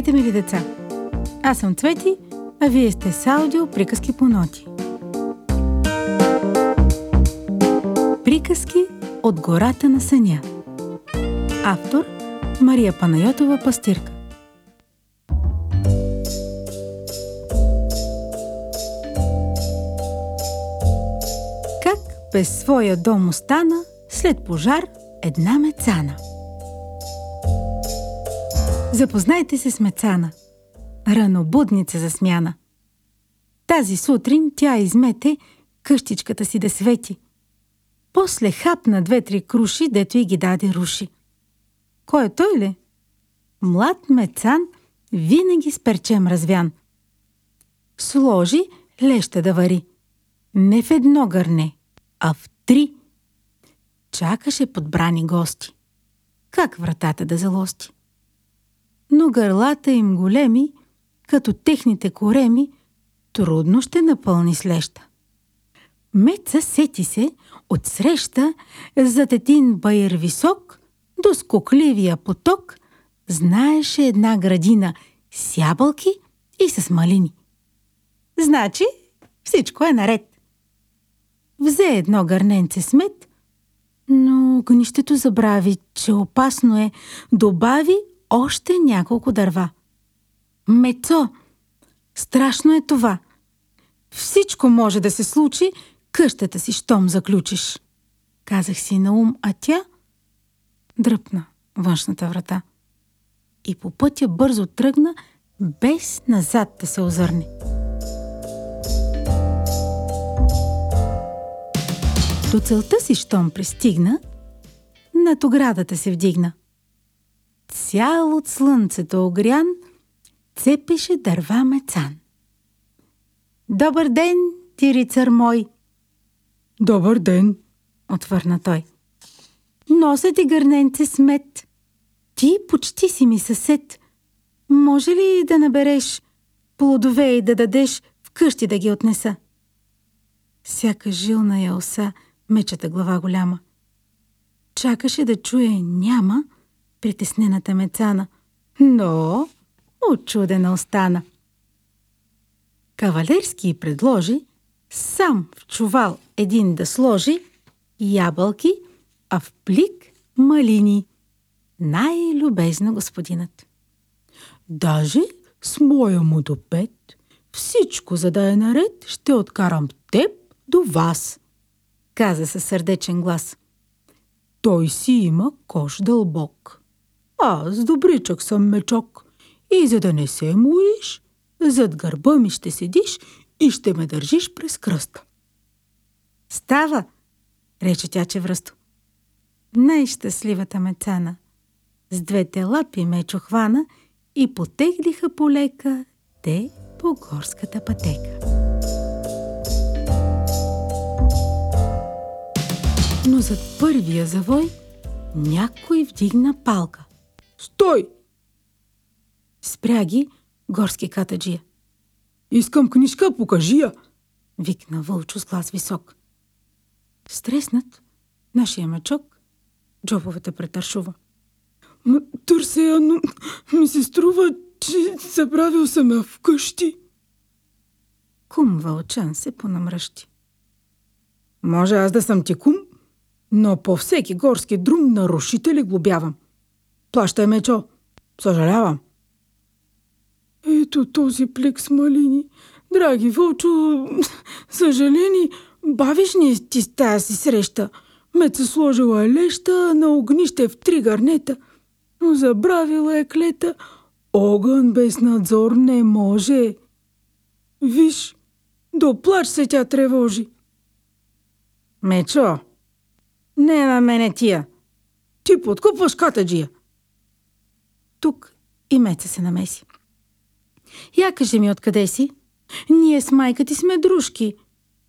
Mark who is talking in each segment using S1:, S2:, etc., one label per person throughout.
S1: Здравейте, мили деца! Аз съм Цвети, а вие сте с аудио Приказки по ноти. Приказки от гората на съня. Автор Мария Панайотова Пастирка. Как без своя дом остана след пожар една мецана – Запознайте се с Мецана. Ранобудница за смяна. Тази сутрин тя измете къщичката си да свети. После хапна две-три круши, дето и ги даде руши. Кой е той ли? Млад мецан, винаги с перчем развян. Сложи леща да вари. Не в едно гърне, а в три. Чакаше подбрани гости. Как вратата да залости? Но гърлата им големи, като техните кореми, трудно ще напълни слеща. Меца сети се от среща зад един байер висок до скокливия поток знаеше една градина с ябълки и с малини. Значи всичко е наред. Взе едно гърненце смет, но огнището забрави, че опасно е, добави още няколко дърва. Мецо! Страшно е това. Всичко може да се случи, къщата си щом заключиш. Казах си на ум, а тя дръпна външната врата. И по пътя бързо тръгна, без назад да се озърне. До целта си, щом пристигна, над оградата се вдигна цял от слънцето огрян, цепеше дърва мецан. Добър ден, ти рицар мой!
S2: Добър ден,
S1: отвърна той. Нося ти гърненце с мед. Ти почти си ми съсед. Може ли да набереш плодове и да дадеш вкъщи да ги отнеса? Сяка жилна я оса, мечата глава голяма. Чакаше да чуе няма, притеснената мецана, но очудена остана. Кавалерски предложи сам в чувал един да сложи ябълки, а в плик малини. Най-любезно господинът.
S2: Даже с моя му до пет, всичко за да е наред, ще откарам теб до вас, каза със сърдечен глас. Той си има кош дълбок. Аз добричък съм мечок. И за да не се мориш, зад гърба ми ще седиш и ще ме държиш през кръста.
S1: Става, рече тя чевръсто. Най-щастливата мецана. С двете лапи мечо хвана и потеглиха полека те по горската пътека. Но зад първия завой някой вдигна палка.
S2: Стой!
S1: Спря ги горски катаджия.
S2: Искам книжка, покажи я!
S1: Викна Вълчо с глас висок. Стреснат, нашия мечок джобовете претършува.
S2: М- търся я, но ми се струва, че забравил съм я вкъщи.
S1: Кум Вълчан се понамръщи.
S2: Може аз да съм ти кум, но по всеки горски друм нарушители глобявам. Плащай, Мечо. Съжалявам. Ето този плик с малини. Драги Вълчо, съжалени, бавиш ни ти с тази си среща. Меца сложила е леща на огнище в три гарнета, но забравила е клета. Огън без надзор не може. Виж, до плач се тя тревожи.
S1: Мечо, не на мене тия.
S2: Ти подкупваш катаджия.
S1: Тук и Меца се намеси. Я кажи ми откъде си? Ние с майка ти сме дружки.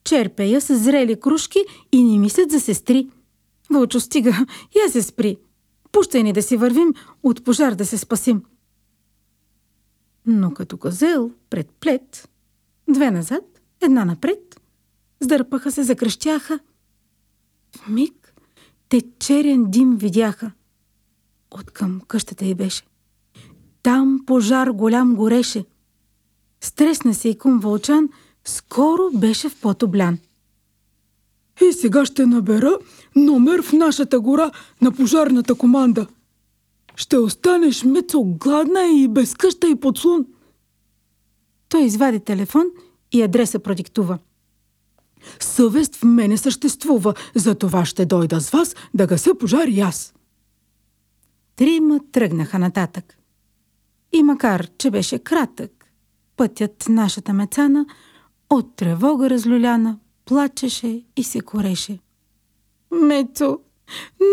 S1: Черпея с зрели кружки и ни мислят за сестри. Вълчо стига, я се спри. Пущай ни да си вървим, от пожар да се спасим. Но като козел пред плет, две назад, една напред, сдърпаха се, закръщяха. В миг те черен дим видяха. От към къщата й беше. Там пожар голям гореше. Стресна се и кум Вълчан, скоро беше в потоблян.
S2: И сега ще набера номер в нашата гора на пожарната команда. Ще останеш, Мицо, гладна и без къща и подслон.
S1: Той извади телефон и адреса продиктува.
S2: Съвест в мене съществува, за това ще дойда с вас да гася пожар и аз.
S1: Трима тръгнаха нататък. И макар, че беше кратък, пътят нашата мецана от тревога разлюляна плачеше и се кореше. Мецо,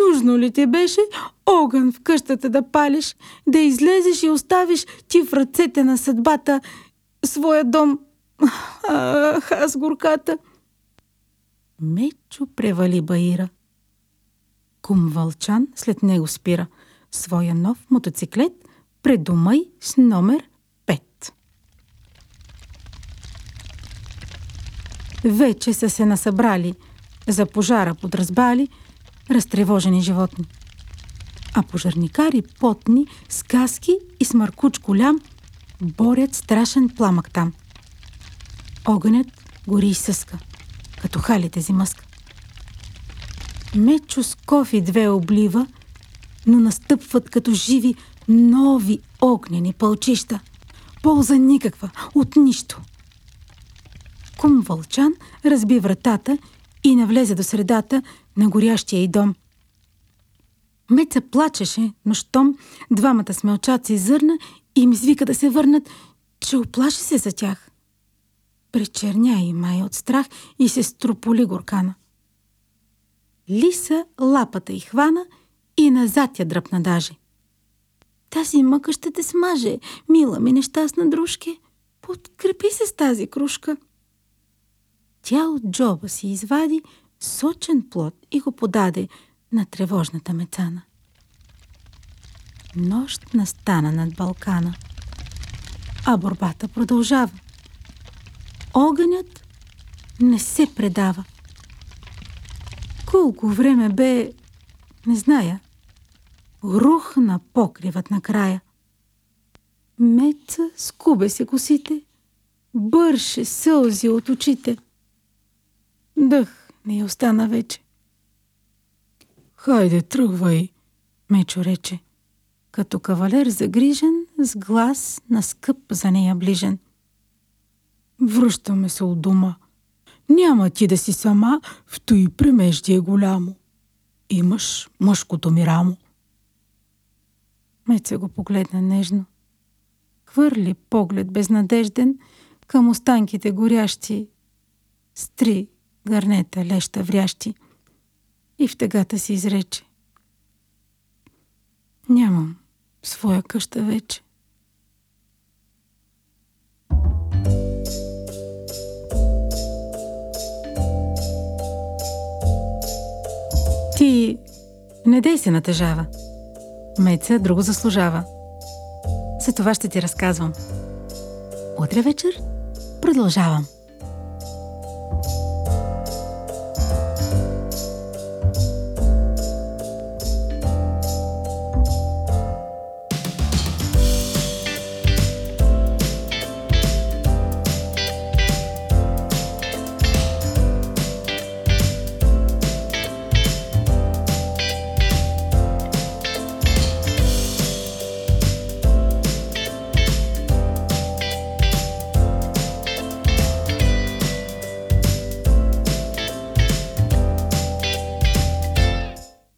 S1: нужно ли ти беше огън в къщата да палиш, да излезеш и оставиш ти в ръцете на съдбата своя дом? Ах, аз горката. Мечо превали Баира. Кум Вълчан след него спира своя нов мотоциклет пред дома й с номер 5. Вече са се насъбрали за пожара подразбали разтревожени животни. А пожарникари потни, с каски и с маркуч голям борят страшен пламък там. Огънят гори и съска, като халите зимъска. Мечо с кофи две облива, но настъпват като живи нови огнени пълчища. Полза никаква, от нищо. Кум Вълчан разби вратата и навлезе до средата на горящия й дом. Меца плачеше, но щом двамата смелчаци зърна и им извика да се върнат, че оплаши се за тях. Пречерня и май от страх и се строполи горкана. Лиса лапата й хвана и назад я дръпна даже. Тази мъка ще те смаже, мила ми нещастна дружке. Подкрепи се с тази кружка. Тя от джоба си извади сочен плод и го подаде на тревожната мецана. Нощ настана над Балкана, а борбата продължава. Огънят не се предава. Колко време бе, не зная, рухна покривът на края. Меца скубе се косите, бърше сълзи от очите. Дъх не остана вече.
S2: Хайде, тръгвай,
S1: Мечо рече, като кавалер загрижен, с глас на скъп за нея ближен.
S2: Връщаме се от дома. Няма ти да си сама, в той премеждие голямо. Имаш мъжкото ми рамо.
S1: Меце го погледна нежно. Хвърли поглед безнадежден към останките горящи с три гарнета леща врящи и в тъгата си изрече. Нямам своя къща вече. Ти не дей се натъжава. Меца друго заслужава. За това ще ти разказвам. Утре вечер продължавам.